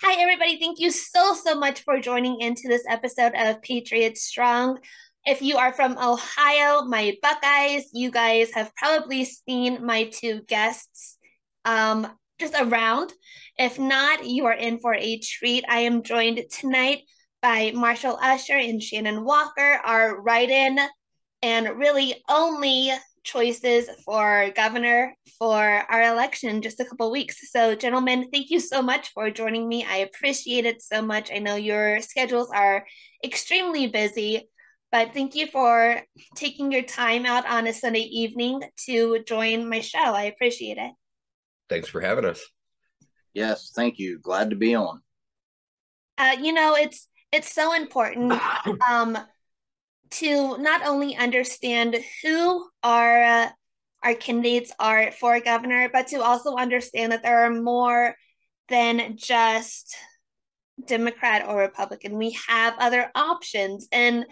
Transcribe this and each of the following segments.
Hi, everybody. Thank you so, so much for joining into this episode of Patriots Strong. If you are from Ohio, my Buckeyes, you guys have probably seen my two guests um, just around. If not, you are in for a treat. I am joined tonight by Marshall Usher and Shannon Walker, our write in and really only choices for governor for our election in just a couple weeks. So, gentlemen, thank you so much for joining me. I appreciate it so much. I know your schedules are extremely busy, but thank you for taking your time out on a Sunday evening to join my show. I appreciate it. Thanks for having us. Yes, thank you. Glad to be on. Uh, you know, it's it's so important um, to not only understand who our uh, our candidates are for governor, but to also understand that there are more than just Democrat or Republican. We have other options, and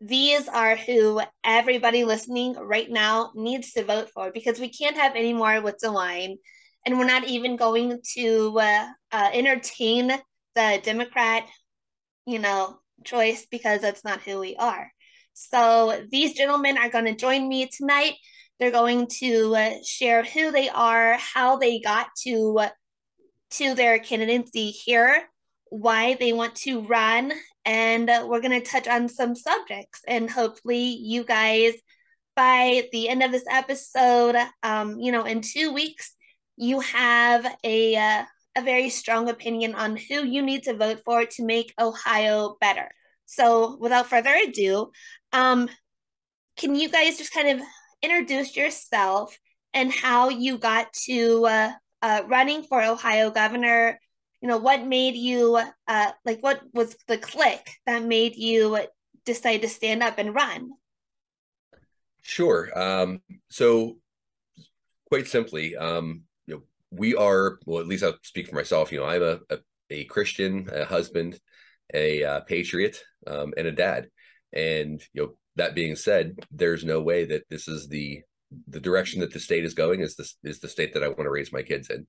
these are who everybody listening right now needs to vote for because we can't have any more DeWine, and we're not even going to uh, uh, entertain the Democrat, you know, choice because that's not who we are. So these gentlemen are going to join me tonight. They're going to uh, share who they are, how they got to uh, to their candidacy here, why they want to run, and we're going to touch on some subjects. And hopefully, you guys, by the end of this episode, um, you know, in two weeks, you have a uh, a very strong opinion on who you need to vote for to make Ohio better. So, without further ado, um, can you guys just kind of introduce yourself and how you got to uh, uh, running for Ohio governor? You know, what made you uh, like? What was the click that made you decide to stand up and run? Sure. Um, so, quite simply, um, we are well. At least I'll speak for myself. You know, I'm a, a, a Christian, a husband, a uh, patriot, um, and a dad. And you know, that being said, there's no way that this is the the direction that the state is going is this is the state that I want to raise my kids in.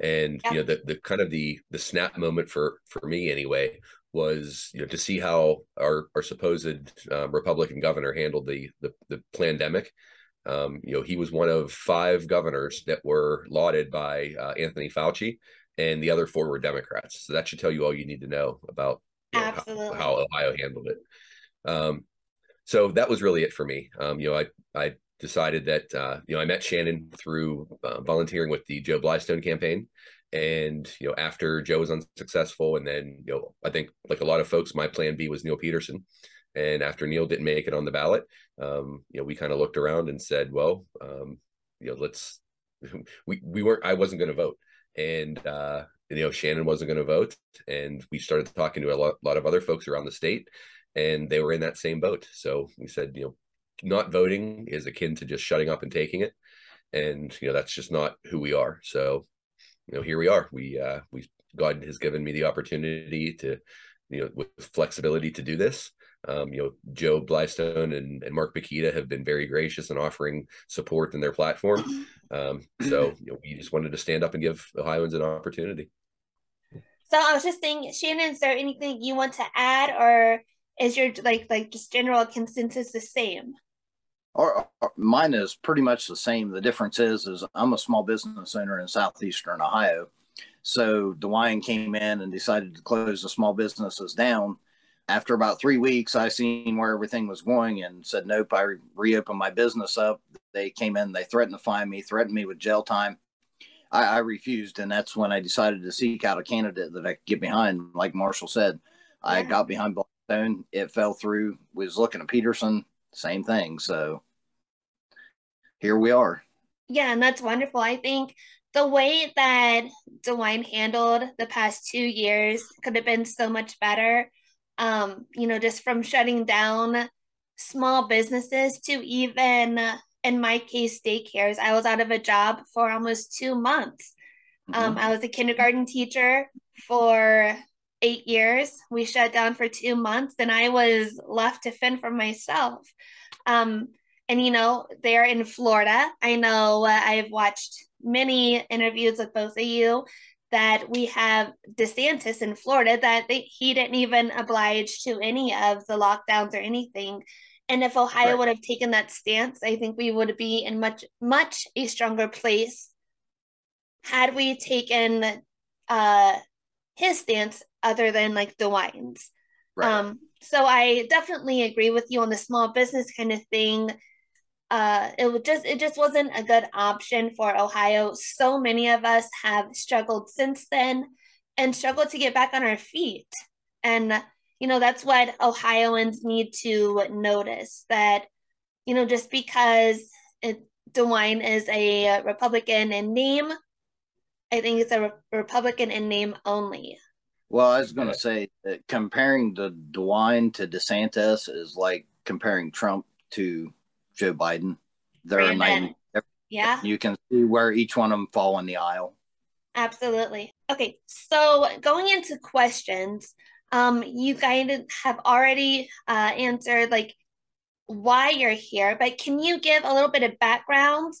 And yeah. you know, the the kind of the the snap moment for for me anyway was you know to see how our our supposed um, Republican governor handled the the, the pandemic. Um, you know, he was one of five governors that were lauded by uh, Anthony Fauci, and the other four were Democrats. So that should tell you all you need to know about you know, how, how, Ohio handled it. Um, so that was really it for me. Um, you know, I I decided that uh, you know I met Shannon through uh, volunteering with the Joe Blystone campaign, and you know after Joe was unsuccessful, and then you know I think like a lot of folks, my plan B was Neil Peterson, and after Neil didn't make it on the ballot, um, you know we kind of looked around and said, well, um, you know let's we we weren't I wasn't going to vote, and uh, you know Shannon wasn't going to vote, and we started talking to a lot, lot of other folks around the state, and they were in that same boat. So we said, you know, not voting is akin to just shutting up and taking it, and you know that's just not who we are. So, you know, here we are. We uh, we God has given me the opportunity to, you know, with flexibility to do this. Um, you know, Joe Blystone and, and Mark Bakita have been very gracious in offering support in their platform. Um, so you know, we just wanted to stand up and give Ohioans an opportunity. So I was just saying, Shannon, is there anything you want to add, or is your like like just general consensus the same? Or, or, mine is pretty much the same. The difference is, is I'm a small business owner in southeastern Ohio. So DeWine came in and decided to close the small businesses down. After about three weeks, I seen where everything was going and said, nope, I re- reopened my business up. They came in, they threatened to fine me, threatened me with jail time. I, I refused, and that's when I decided to seek out a candidate that I could get behind. Like Marshall said, yeah. I got behind Blystone. It fell through. We Was looking at Peterson, same thing. So here we are. Yeah, and that's wonderful. I think the way that DeWine handled the past two years could have been so much better. Um, you know, just from shutting down small businesses to even in my case, daycares. I was out of a job for almost two months. Um, mm-hmm. Um, I was a kindergarten teacher for eight years. We shut down for two months, and I was left to fend for myself. Um, and you know, they're in Florida. I know uh, I've watched many interviews with both of you, that we have DeSantis in Florida that they, he didn't even oblige to any of the lockdowns or anything. And if Ohio right. would have taken that stance, I think we would be in much much a stronger place had we taken uh his stance other than like DeWine's. Right. Um so I definitely agree with you on the small business kind of thing uh, it just it just wasn't a good option for Ohio. So many of us have struggled since then and struggled to get back on our feet. And you know that's what Ohioans need to notice that you know just because it, DeWine is a Republican in name, I think it's a re- Republican in name only. Well, I was going to say that comparing the DeWine to DeSantis is like comparing Trump to Joe Biden. They're nine. Yeah. You can see where each one of them fall in the aisle. Absolutely. Okay, so going into questions, um, you guys have already uh, answered like why you're here, but can you give a little bit of background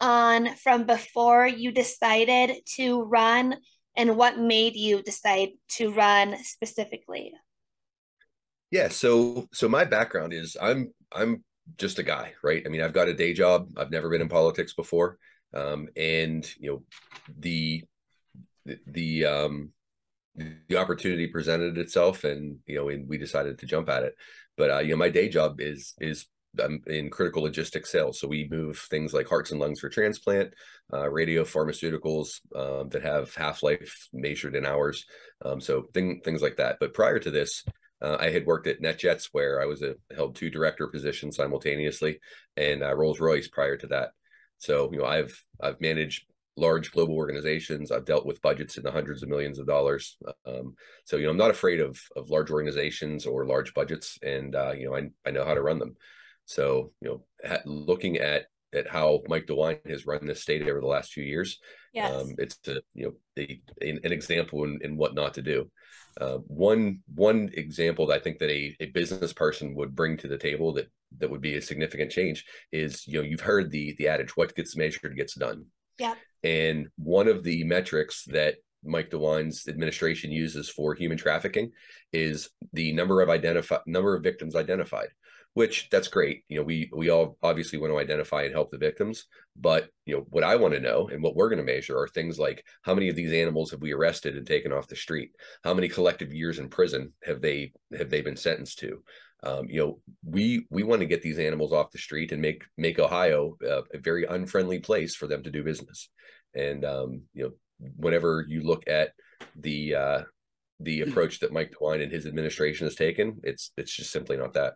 on from before you decided to run and what made you decide to run specifically? Yeah, so so my background is I'm I'm just a guy, right? I mean, I've got a day job. I've never been in politics before, um, and you know, the the um, the opportunity presented itself, and you know, and we decided to jump at it. But uh, you know, my day job is is I'm in critical logistics sales, so we move things like hearts and lungs for transplant, uh, radio pharmaceuticals um, that have half life measured in hours, um, so thing, things like that. But prior to this, uh, I had worked at NetJets where I was a, held two director positions simultaneously, and uh, Rolls Royce prior to that. So you know I've I've managed large global organizations. I've dealt with budgets in the hundreds of millions of dollars. Um, so you know I'm not afraid of of large organizations or large budgets, and uh, you know I I know how to run them. So you know looking at at how Mike DeWine has run this state over the last few years, yes. um, it's a, you know a, an example in, in what not to do. Uh, one one example that I think that a, a business person would bring to the table that that would be a significant change is you know you've heard the the adage what gets measured gets done. Yeah. And one of the metrics that Mike DeWine's administration uses for human trafficking is the number of identified number of victims identified which that's great. You know, we we all obviously want to identify and help the victims, but you know what I want to know and what we're going to measure are things like how many of these animals have we arrested and taken off the street? How many collective years in prison have they have they been sentenced to? Um, you know, we we want to get these animals off the street and make make Ohio uh, a very unfriendly place for them to do business. And um, you know, whenever you look at the uh, the approach that Mike DeWine and his administration has taken, it's it's just simply not that.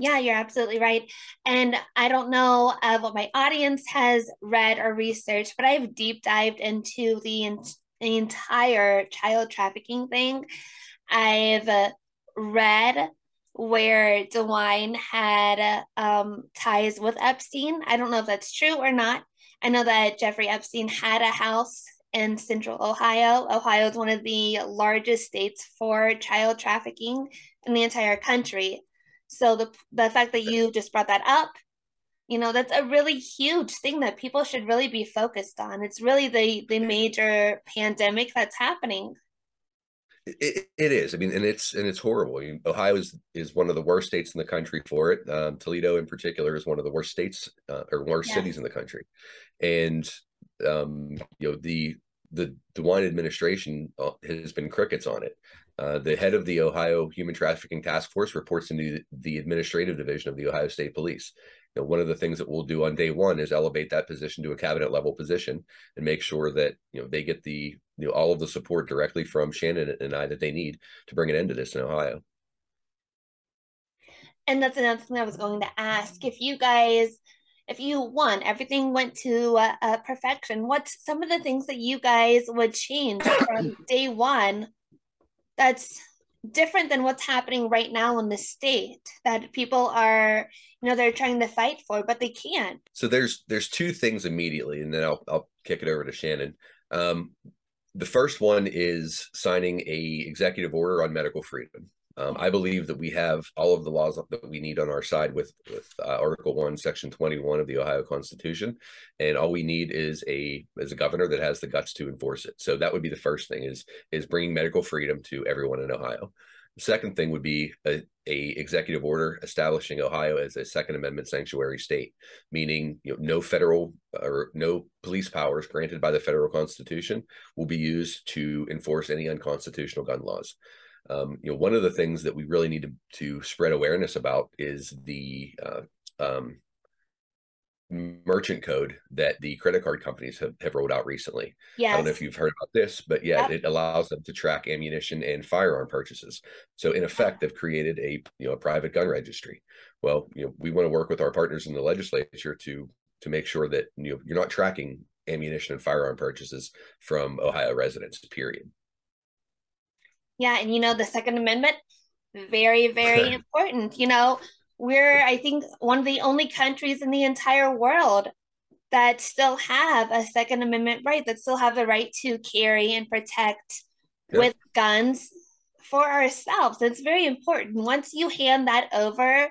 Yeah, you're absolutely right. And I don't know uh, what my audience has read or researched, but I've deep dived into the, the entire child trafficking thing. I've uh, read where DeWine had um, ties with Epstein. I don't know if that's true or not. I know that Jeffrey Epstein had a house in central Ohio. Ohio is one of the largest states for child trafficking in the entire country. So the the fact that you just brought that up, you know, that's a really huge thing that people should really be focused on. It's really the the major pandemic that's happening. It, it is. I mean, and it's and it's horrible. Mean, Ohio is is one of the worst states in the country for it. Um, Toledo, in particular, is one of the worst states uh, or worst cities in the country. And um, you know the the DeWine administration uh, has been crickets on it. Uh, the head of the Ohio Human Trafficking Task Force reports into the administrative division of the Ohio State Police. You know, one of the things that we'll do on day one is elevate that position to a cabinet level position and make sure that you know they get the you know all of the support directly from Shannon and I that they need to bring an end to this in Ohio. And that's another thing I was going to ask. If you guys, if you won, everything went to uh, uh, perfection. What's some of the things that you guys would change from day one that's different than what's happening right now in the state that people are you know they're trying to fight for but they can't. So there's there's two things immediately and then i'll, I'll kick it over to shannon. Um, the first one is signing a executive order on medical freedom Um, I believe that we have all of the laws that we need on our side with with uh, Article One, Section Twenty One of the Ohio Constitution, and all we need is a is a governor that has the guts to enforce it. So that would be the first thing is is bringing medical freedom to everyone in Ohio. The second thing would be a, a executive order establishing Ohio as a Second Amendment sanctuary state, meaning you know no federal or no police powers granted by the federal Constitution will be used to enforce any unconstitutional gun laws. Um, you know, one of the things that we really need to, to spread awareness about is the uh, um, merchant code that the credit card companies have, have rolled out recently. Yes. I don't know if you've heard about this, but yeah, yep. it allows them to track ammunition and firearm purchases. So in effect, they've created a you know a private gun registry. Well, you know, we want to work with our partners in the legislature to to make sure that you know you're not tracking ammunition and firearm purchases from Ohio residents, period. Yeah, and you know the Second Amendment, very very important. You know, we're I think one of the only countries in the entire world that still have a Second Amendment right, that still have the right to carry and protect yep. with guns for ourselves. It's very important. Once you hand that over,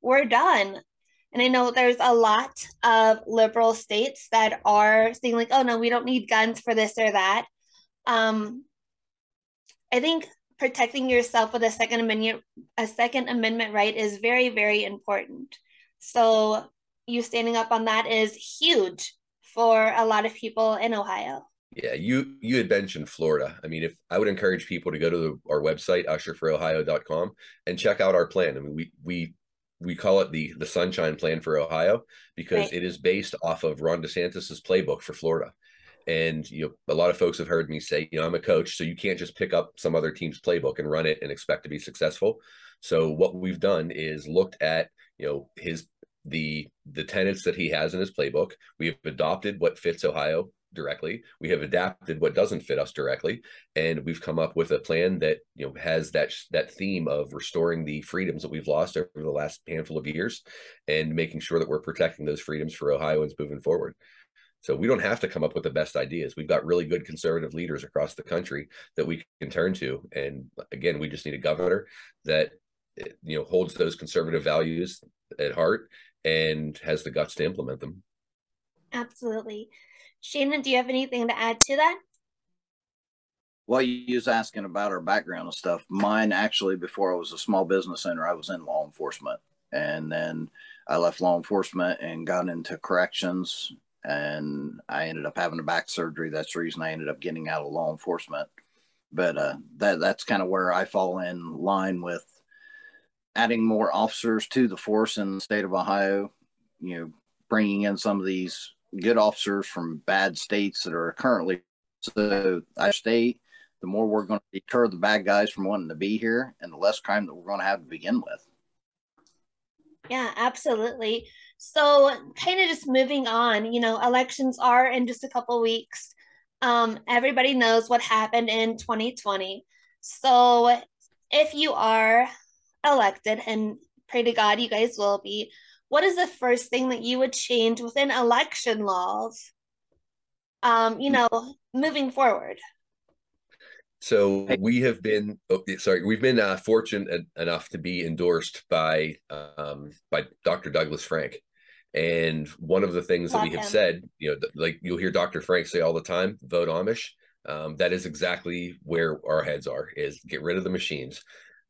we're done. And I know there's a lot of liberal states that are saying, like, oh no, we don't need guns for this or that. Um, I think protecting yourself with a second amendment a second amendment right is very very important. So you standing up on that is huge for a lot of people in Ohio. Yeah, you you had mentioned Florida. I mean, if I would encourage people to go to the, our website usherforohio.com and check out our plan. I mean, we we we call it the the Sunshine Plan for Ohio because right. it is based off of Ron DeSantis's playbook for Florida. And you know, a lot of folks have heard me say, you know, I'm a coach, so you can't just pick up some other team's playbook and run it and expect to be successful. So what we've done is looked at, you know, his the the tenets that he has in his playbook. We have adopted what fits Ohio directly. We have adapted what doesn't fit us directly, and we've come up with a plan that you know has that that theme of restoring the freedoms that we've lost over the last handful of years, and making sure that we're protecting those freedoms for Ohioans moving forward. So we don't have to come up with the best ideas. We've got really good conservative leaders across the country that we can turn to. And again, we just need a governor that eh, you know holds those conservative values at heart and has the guts to implement them. Absolutely. Shannon, do you have anything to add to that? Well, you was asking about our background and stuff. Mine actually, before I was a small business owner, I was in law enforcement, and then I left law enforcement and got into corrections and I ended up having a back surgery. That's the reason I ended up getting out of law enforcement. But uh, that that's kind of where I fall in line with adding more officers to the force in the state of Ohio. You know, bringing in some of these good officers from bad states that are currently so I state. The more we're going to deter the bad guys from wanting to be here, and the less crime that we're going to have to begin with. Yeah, absolutely. So, kind of just moving on, you know, elections are in just a couple weeks. Um, everybody knows what happened in 2020. So, if you are elected, and pray to God you guys will be, what is the first thing that you would change within election laws? Um, you know, moving forward. So we have been, oh, sorry, we've been uh, fortunate enough to be endorsed by um, by Dr. Douglas Frank, and one of the things that we have him. said, you know, like you'll hear Dr. Frank say all the time, vote Amish. Um, that is exactly where our heads are is get rid of the machines.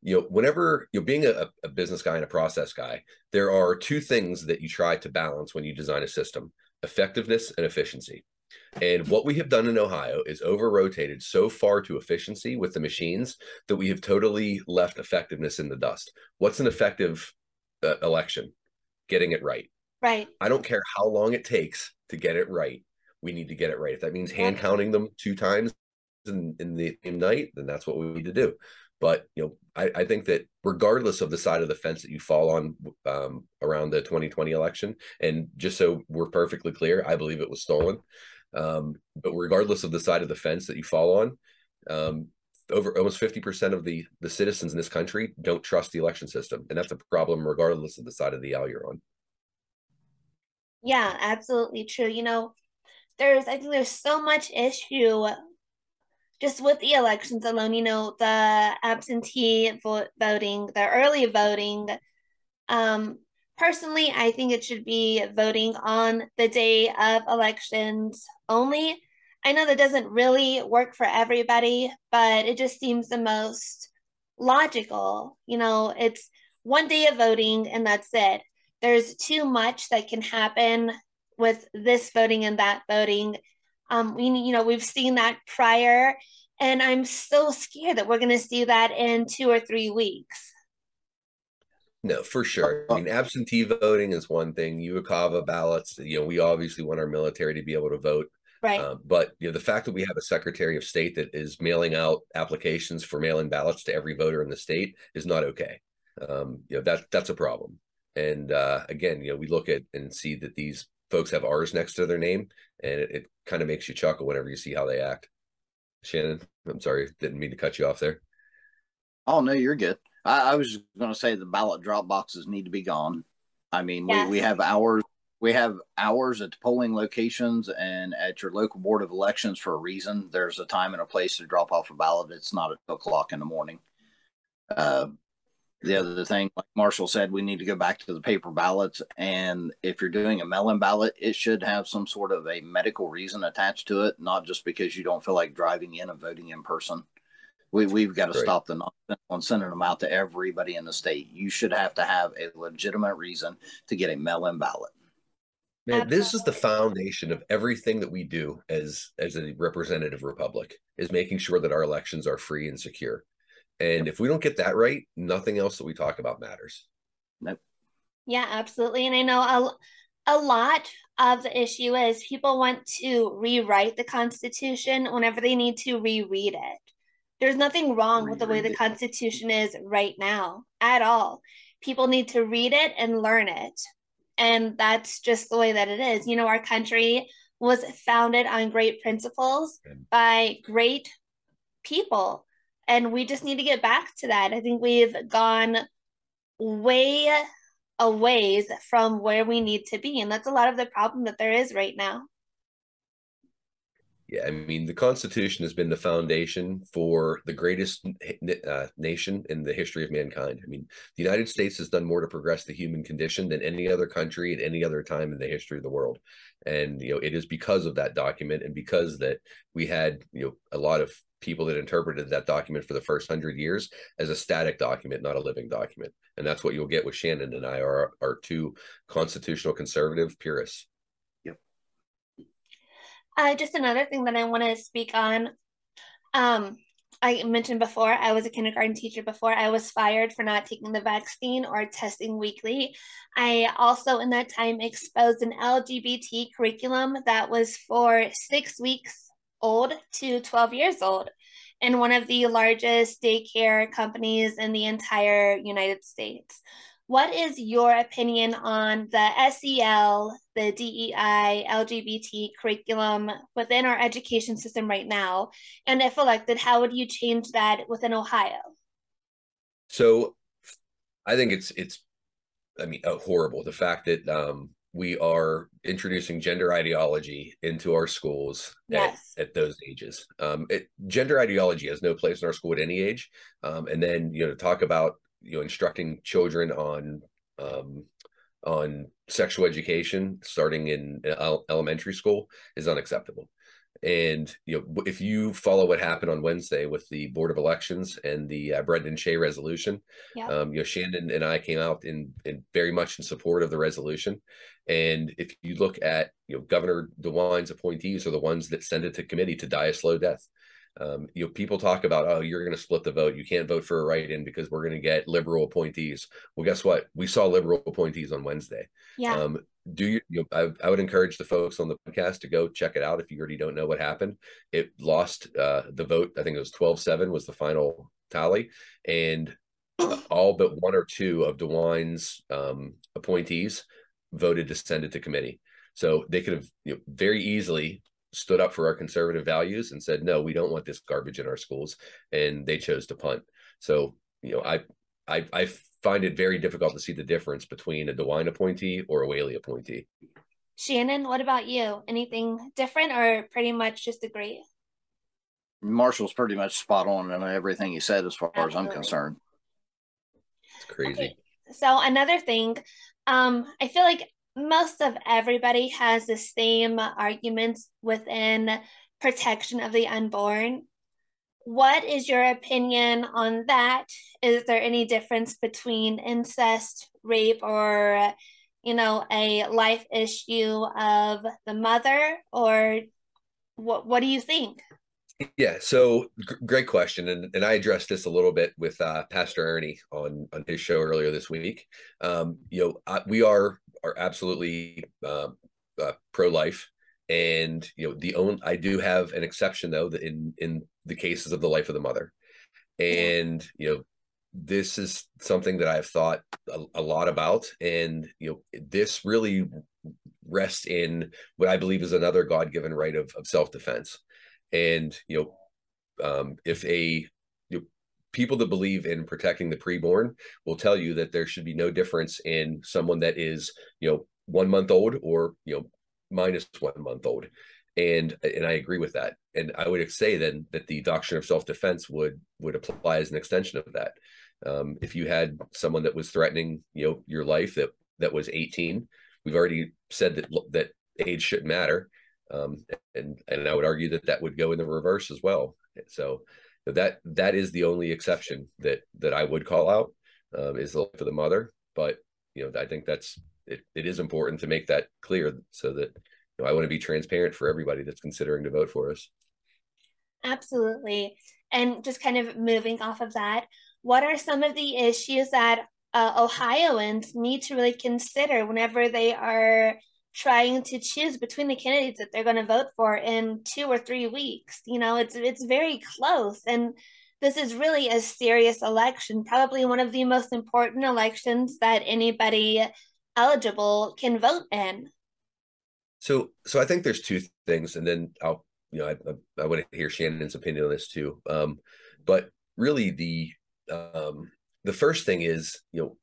You know, whenever you're being a, a business guy and a process guy, there are two things that you try to balance when you design a system effectiveness and efficiency. And what we have done in Ohio is over rotated so far to efficiency with the machines that we have totally left effectiveness in the dust. What's an effective uh, election? Getting it right. Right. I don't care how long it takes to get it right. We need to get it right. If that means hand counting them two times in, in the in night, then that's what we need to do. But you know, I, I think that regardless of the side of the fence that you fall on um, around the 2020 election, and just so we're perfectly clear, I believe it was stolen. Um, but regardless of the side of the fence that you fall on, um, over almost 50% of the the citizens in this country don't trust the election system, and that's a problem regardless of the side of the aisle you're on. Yeah, absolutely true. You know, there's I think there's so much issue just with the elections alone, you know, the absentee voting, the early voting. Um, personally, I think it should be voting on the day of elections only. I know that doesn't really work for everybody, but it just seems the most logical. You know, it's one day of voting and that's it. There's too much that can happen with this voting and that voting. Um, we, you know, we've seen that prior, and I'm so scared that we're going to see that in two or three weeks. No, for sure. I mean, absentee voting is one thing. UOCAVA ballots. You know, we obviously want our military to be able to vote. Right. Uh, but you know, the fact that we have a Secretary of State that is mailing out applications for mail-in ballots to every voter in the state is not okay. Um, you know, that that's a problem. And uh, again, you know, we look at and see that these folks have R's next to their name, and it, it kind of makes you chuckle whenever you see how they act. Shannon, I'm sorry, didn't mean to cut you off there. Oh no, you're good. I, I was going to say the ballot drop boxes need to be gone. I mean, yes. we, we have hours we have hours at the polling locations and at your local board of elections for a reason. There's a time and a place to drop off a ballot. It's not at two o'clock in the morning. Uh, the other thing, like Marshall said, we need to go back to the paper ballots. And if you're doing a mail in ballot, it should have some sort of a medical reason attached to it, not just because you don't feel like driving in and voting in person. We, we've got to Great. stop the nonsense on sending them out to everybody in the state. You should have to have a legitimate reason to get a mail in ballot. Man, this is the foundation of everything that we do as as a representative republic is making sure that our elections are free and secure. And if we don't get that right, nothing else that we talk about matters. Nope. Yeah, absolutely. And I know a, a lot of the issue is people want to rewrite the Constitution whenever they need to reread it. There's nothing wrong Reread with the way the Constitution is right now at all. People need to read it and learn it. And that's just the way that it is. You know, our country was founded on great principles by great people and we just need to get back to that. I think we've gone way a ways from where we need to be, and that's a lot of the problem that there is right now. Yeah, I mean, the Constitution has been the foundation for the greatest uh, nation in the history of mankind. I mean, the United States has done more to progress the human condition than any other country at any other time in the history of the world. And you know, it is because of that document, and because that we had you know a lot of people that interpreted that document for the first hundred years as a static document, not a living document. And that's what you'll get with Shannon and I are are two constitutional conservative purists. Yep. Uh, just another thing that I want to speak on. Um, I mentioned before, I was a kindergarten teacher before. I was fired for not taking the vaccine or testing weekly. I also, in that time, exposed an LGBT curriculum that was for six weeks old to 12 years old in one of the largest daycare companies in the entire United States. What is your opinion on the SEL, the DEI, LGBT curriculum within our education system right now? And if elected, how would you change that within Ohio? So I think it's it's I mean uh, horrible the fact that um we are introducing gender ideology into our schools yes. at, at those ages. Um, it, gender ideology has no place in our school at any age. Um, and then, you know, to talk about, you know, instructing children on, um, on sexual education starting in elementary school is unacceptable. And you know, if you follow what happened on Wednesday with the Board of Elections and the uh, Brendan Shea resolution, yeah. um, you know, Shannon and I came out in, in very much in support of the resolution. And if you look at you know Governor DeWine's appointees are the ones that send it to committee to die a slow death. Um, you know, people talk about, oh, you're going to split the vote. You can't vote for a write-in because we're going to get liberal appointees. Well, guess what? We saw liberal appointees on Wednesday. Yeah. Um, do you, you know, I, I, would encourage the folks on the podcast to go check it out if you already don't know what happened. It lost uh, the vote. I think it was 12-7 was the final tally. And all but one or two of DeWine's um, appointees voted to send it to committee. So they could have you know, very easily stood up for our conservative values and said, no, we don't want this garbage in our schools. And they chose to punt. So, you know, I, I, I find it very difficult to see the difference between a DeWine appointee or a Whaley appointee. Shannon, what about you? Anything different or pretty much just agree? Marshall's pretty much spot on in everything he said, as far Absolutely. as I'm concerned. It's crazy. Okay. So another thing, um, I feel like most of everybody has the same arguments within protection of the unborn. What is your opinion on that? Is there any difference between incest, rape, or you know, a life issue of the mother, or what? What do you think? Yeah, so g- great question, and and I addressed this a little bit with uh, Pastor Ernie on on his show earlier this week. Um, you know, I, we are are absolutely uh, uh, pro life, and you know the own. I do have an exception though that in in the cases of the life of the mother, and you know this is something that I've thought a, a lot about, and you know this really rests in what I believe is another God given right of, of self defense and you know, um, if a you know, people that believe in protecting the preborn will tell you that there should be no difference in someone that is you know one month old or you know minus one month old and and i agree with that and i would say then that the doctrine of self-defense would would apply as an extension of that um, if you had someone that was threatening you know your life that that was 18 we've already said that that age shouldn't matter um, and and I would argue that that would go in the reverse as well. So that that is the only exception that that I would call out um, is the for the mother. But you know, I think that's it, it is important to make that clear so that you know, I want to be transparent for everybody that's considering to vote for us. Absolutely. And just kind of moving off of that, what are some of the issues that uh, Ohioans need to really consider whenever they are trying to choose between the candidates that they're going to vote for in two or three weeks. You know, it's it's very close, and this is really a serious election, probably one of the most important elections that anybody eligible can vote in. So, so I think there's two things, and then I'll, you know, I, I, I want to hear Shannon's opinion on this too. Um, but really, the um, the first thing is, you know,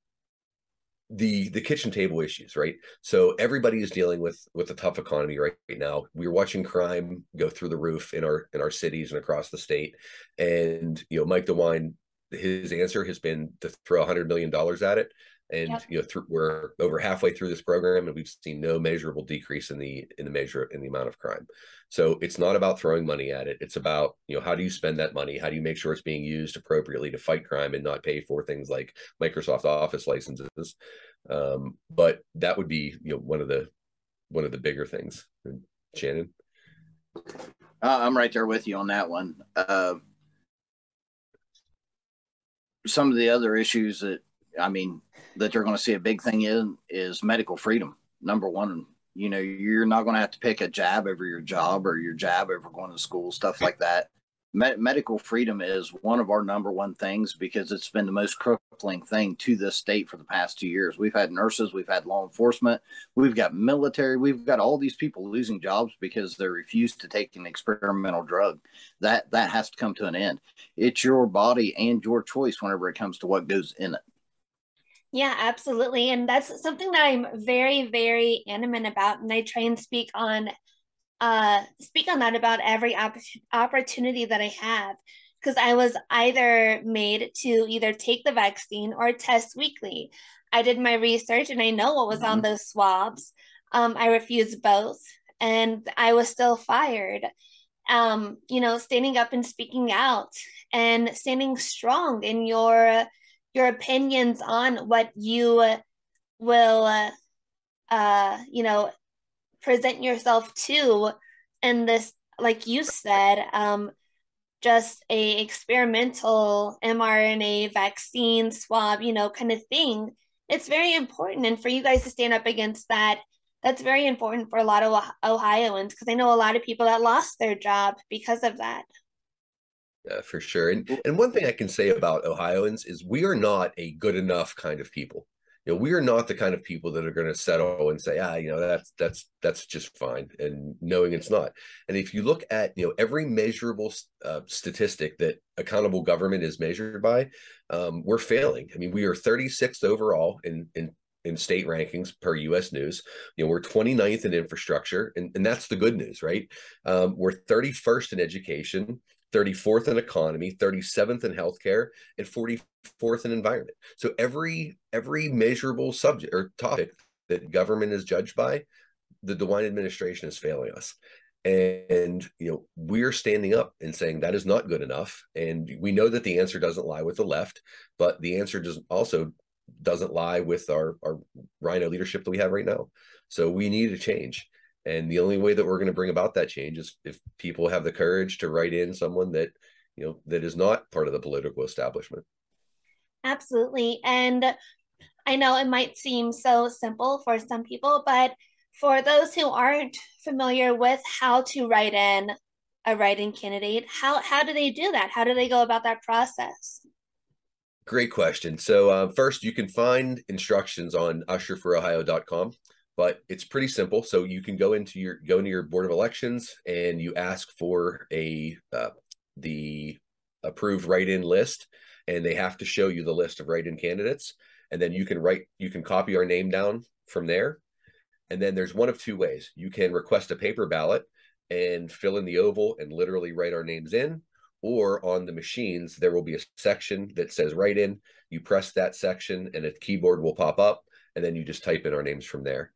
the the kitchen table issues right so everybody is dealing with with a tough economy right, right now we're watching crime go through the roof in our in our cities and across the state and you know mike dewine his answer has been to throw a 100 million dollars at it and yep. you know th- we're over halfway through this program and we've seen no measurable decrease in the in the measure in the amount of crime. So it's not about throwing money at it. It's about you know how do you spend that money? How do you make sure it's being used appropriately to fight crime and not pay for things like microsoft office licenses? Um, but that would be you know one of the one of the bigger things. Shannon? Uh, i'm right there with you on that one. Uh, some of the other issues that I mean, that they're going to see a big thing in is medical freedom. Number one, you know, you're not going to have to pick a jab over your job or your jab over going to school, stuff like that. Med- medical freedom is one of our number one things because it's been the most crippling thing to this state for the past two years. We've had nurses, we've had law enforcement, we've got military, we've got all these people losing jobs because they refuse to take an experimental drug. That that has to come to an end. It's your body and your choice whenever it comes to what goes in it. Yeah, absolutely. And that's something that I'm very, very animate about. And I try and speak on uh speak on that about every opp- opportunity that I have. Because I was either made to either take the vaccine or test weekly. I did my research and I know what was mm-hmm. on those swabs. Um, I refused both and I was still fired. Um, you know, standing up and speaking out and standing strong in your your opinions on what you will uh, you know present yourself to in this like you said um just a experimental mRNA vaccine swab, you know, kind of thing. It's very important. And for you guys to stand up against that, that's very important for a lot of Ohioans because I know a lot of people that lost their job because of that. Yeah, for sure. And and one thing I can say about Ohioans is we are not a good enough kind of people. You know, we are not the kind of people that are going to settle and say, ah, you know, that's that's that's just fine, and knowing it's not. And if you look at you know every measurable uh, statistic that accountable government is measured by, um, we're failing. I mean, we are 36th overall in in in state rankings per US News. You know, we're 29th in infrastructure, and, and that's the good news, right? Um, we're 31st in education. 34th in economy, 37th in healthcare, and 44th in environment. So every every measurable subject or topic that government is judged by, the DeWine administration is failing us. And you know, we're standing up and saying that is not good enough. And we know that the answer doesn't lie with the left, but the answer does also doesn't lie with our our RINO leadership that we have right now. So we need a change. And the only way that we're going to bring about that change is if people have the courage to write in someone that, you know, that is not part of the political establishment. Absolutely. And I know it might seem so simple for some people, but for those who aren't familiar with how to write in a writing candidate, how, how do they do that? How do they go about that process? Great question. So, uh, first, you can find instructions on usherforohio.com but it's pretty simple. So you can go into your go into your board of elections and you ask for a uh, the approved write-in list, and they have to show you the list of write-in candidates, and then you can write you can copy our name down from there, and then there's one of two ways. You can request a paper ballot and fill in the oval and literally write our names in, or on the machines there will be a section that says write in. You press that section and a keyboard will pop up, and then you just type in our names from there.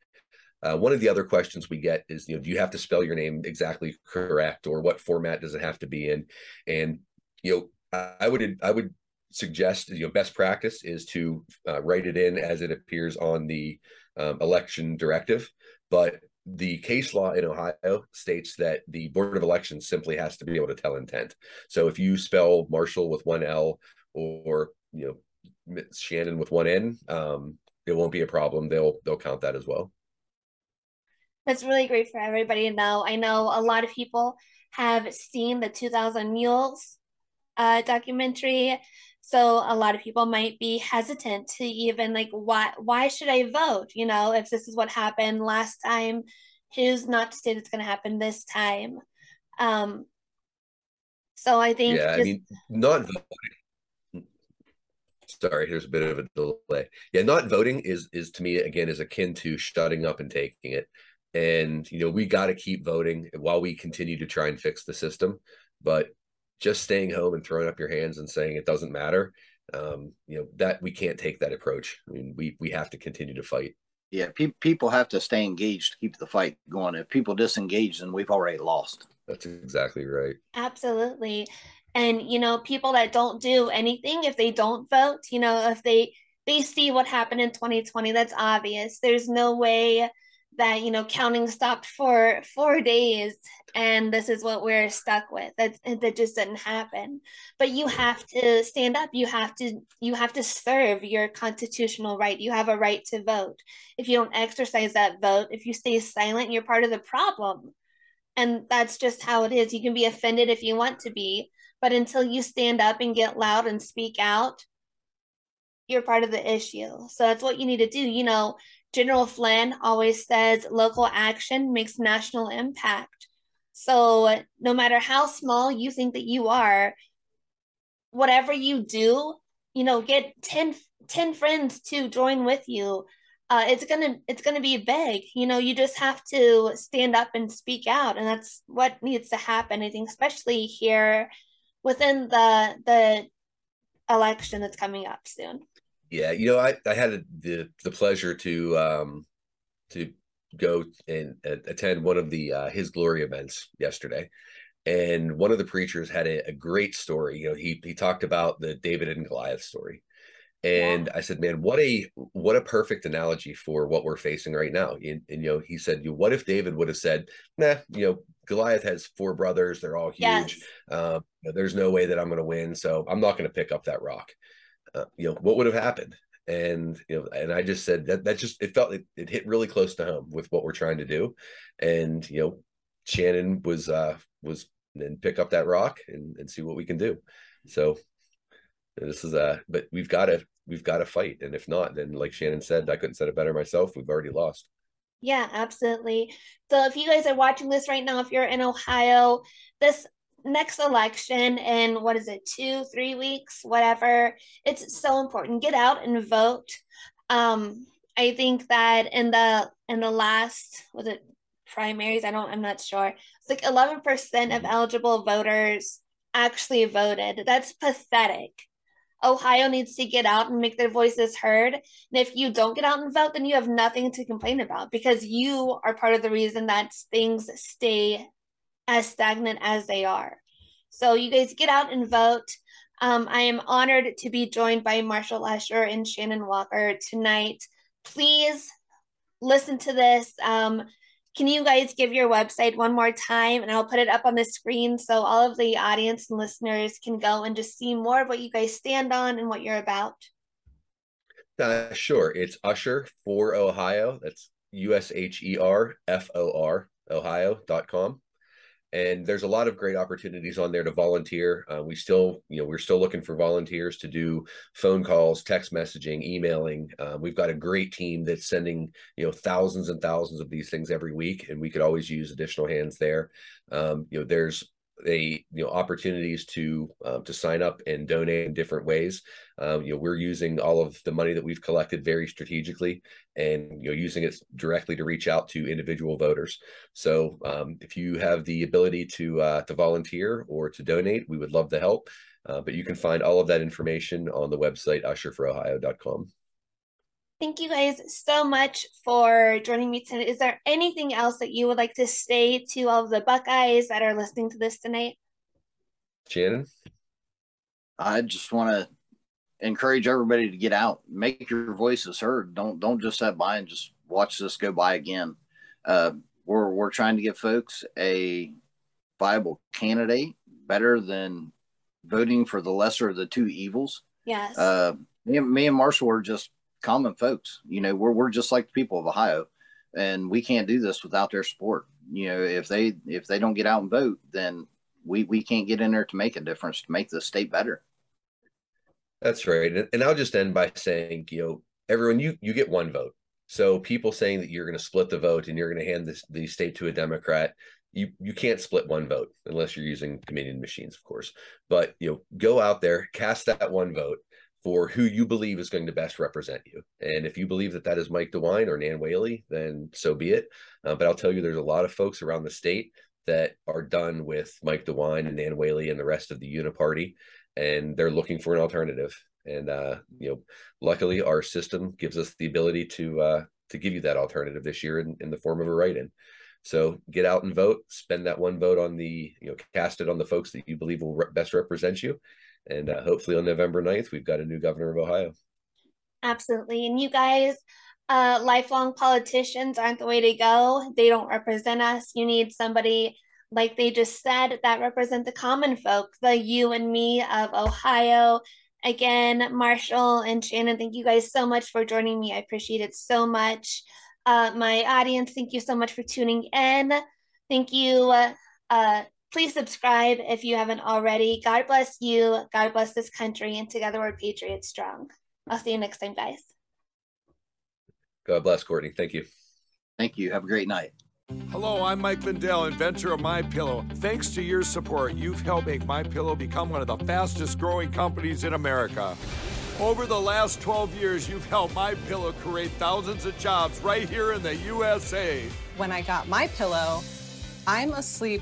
Uh, one of the other questions we get is, you know, do you have to spell your name exactly correct, or what format does it have to be in? And you know, I would I would suggest you know best practice is to uh, write it in as it appears on the um, election directive, but the case law in Ohio states that the Board of Elections simply has to be able to tell intent. So if you spell Marshall with one L or you know Shannon with one N, um, it won't be a problem. They'll they'll count that as well. That's really great for everybody to know. I know a lot of people have seen the 2000 Mules uh, documentary. So a lot of people might be hesitant to even like why why should I vote? You know, if this is what happened last time, who's not to say it's going to happen this time? Um, so I think yeah, just... I mean, not voting. Sorry, here's a bit of a delay. Yeah, not voting is is to me again is akin to shutting up and taking it and you know we got to keep voting while we continue to try and fix the system but just staying home and throwing up your hands and saying it doesn't matter um, you know that we can't take that approach. I mean we we have to continue to fight. Yeah pe- people have to stay engaged to keep the fight going. If people disengage then we've already lost. That's exactly right. Absolutely. And you know people that don't do anything if they don't vote you know if they they see what happened in 2020 that's obvious. There's no way that you know counting stopped for four days and this is what we're stuck with. That that just didn't happen. But you have to stand up. You have to you have to serve your constitutional right. You have a right to vote. If you don't exercise that vote if you stay silent you're part of the problem. And that's just how it is. You can be offended if you want to be but until you stand up and get loud and speak out you're part of the issue. So that's what you need to do. You know General Flynn always says local action makes national impact. So, no matter how small you think that you are, whatever you do, you know, get 10, 10 friends to join with you. Uh, it's gonna it's gonna be big. You know, you just have to stand up and speak out, and that's what needs to happen. I think, especially here within the the election that's coming up soon. Yeah, you know, I I had the the pleasure to um to go and uh, attend one of the uh, his glory events yesterday, and one of the preachers had a, a, great story. You know, he he talked about the David and Goliath story, and yeah. I said, "Man, what a what a perfect analogy for what we're facing right now." And, and you know, he said, "You "What if David would have said, nah, you know, Goliath has four brothers; they're all huge. Yes. Um, you know, there's no way that I'm going to win, so I'm not going to pick up that rock." Uh, you know, what would have happened? And you know, and I just said that that just it felt it, it hit really close to home with what we're trying to do. And you know, Shannon was uh was and pick up that rock and, and see what we can do. So this is uh but we've got to we've got to fight. And if not, then like Shannon said, I couldn't said it better myself. We've already lost. Yeah, absolutely. So if you guys are watching this right now, if you're in Ohio, this next election in what is it, two, three weeks, whatever. It's so important. Get out and vote. Um, I think that in the in the last was it primaries? I don't. I'm not sure. It's like 11 percent of eligible voters actually voted. That's pathetic. Ohio needs to get out and make their voices heard. And if you don't get out and vote, then you have nothing to complain about because you are part of the reason that things stay as stagnant as they are. So you guys get out and vote. Um, I am honored to be joined by Marshall Usher and Shannon Walker tonight. Please listen to this. Um, can you guys give your website one more time and I'll put it up on the screen so all of the audience and listeners can go and just see more of what you guys stand on and what you're about? Uh, sure. It's Usher for Ohio. That's U S H E R F O R, Ohio.com and there's a lot of great opportunities on there to volunteer. Uh, we still you know we're still looking for volunteers to do phone calls text messaging emailing. Uh, we've got a great team that's sending you know thousands and thousands of these things every week and we could always use additional hands there. Um, you know there's a you know opportunities to um, to sign up and donate in different ways. Um, you know, we're using all of the money that we've collected very strategically, and you know, using it directly to reach out to individual voters. So, um, if you have the ability to uh, to volunteer or to donate, we would love to help. Uh, but you can find all of that information on the website usherforohio.com. Thank you guys so much for joining me tonight. Is there anything else that you would like to say to all of the Buckeyes that are listening to this tonight? Shannon? I just want to encourage everybody to get out, make your voices heard. Don't don't just sit by and just watch this go by again. Uh, we're we're trying to give folks a viable candidate better than voting for the lesser of the two evils. Yes. Uh, me, me and Marshall are just common folks. You know, we're we're just like the people of Ohio, and we can't do this without their support. You know, if they if they don't get out and vote, then we we can't get in there to make a difference to make the state better. That's right, and I'll just end by saying, you know, everyone, you you get one vote. So people saying that you're going to split the vote and you're going to hand this the state to a Democrat, you you can't split one vote unless you're using Dominion machines, of course. But you know, go out there, cast that one vote, for who you believe is going to best represent you. And if you believe that that is Mike DeWine or Nan Whaley, then so be it. Uh, but I'll tell you, there's a lot of folks around the state that are done with Mike DeWine and Nan Whaley and the rest of the Uniparty, and they're looking for an alternative. And uh, you know, luckily, our system gives us the ability to uh, to give you that alternative this year in, in the form of a write-in. So get out and vote. Spend that one vote on the you know cast it on the folks that you believe will re- best represent you, and uh, hopefully on November 9th, we've got a new governor of Ohio. Absolutely. And you guys, uh, lifelong politicians aren't the way to go. They don't represent us. You need somebody, like they just said, that represent the common folk, the you and me of Ohio. Again, Marshall and Shannon, thank you guys so much for joining me. I appreciate it so much. Uh, my audience, thank you so much for tuning in. Thank you, uh, Please subscribe if you haven't already. God bless you. God bless this country. And together we're Patriots strong. I'll see you next time, guys. God bless, Courtney. Thank you. Thank you. Have a great night. Hello, I'm Mike Lindell, inventor of My Pillow. Thanks to your support, you've helped make My Pillow become one of the fastest growing companies in America. Over the last 12 years, you've helped My Pillow create thousands of jobs right here in the USA. When I got My Pillow, I'm asleep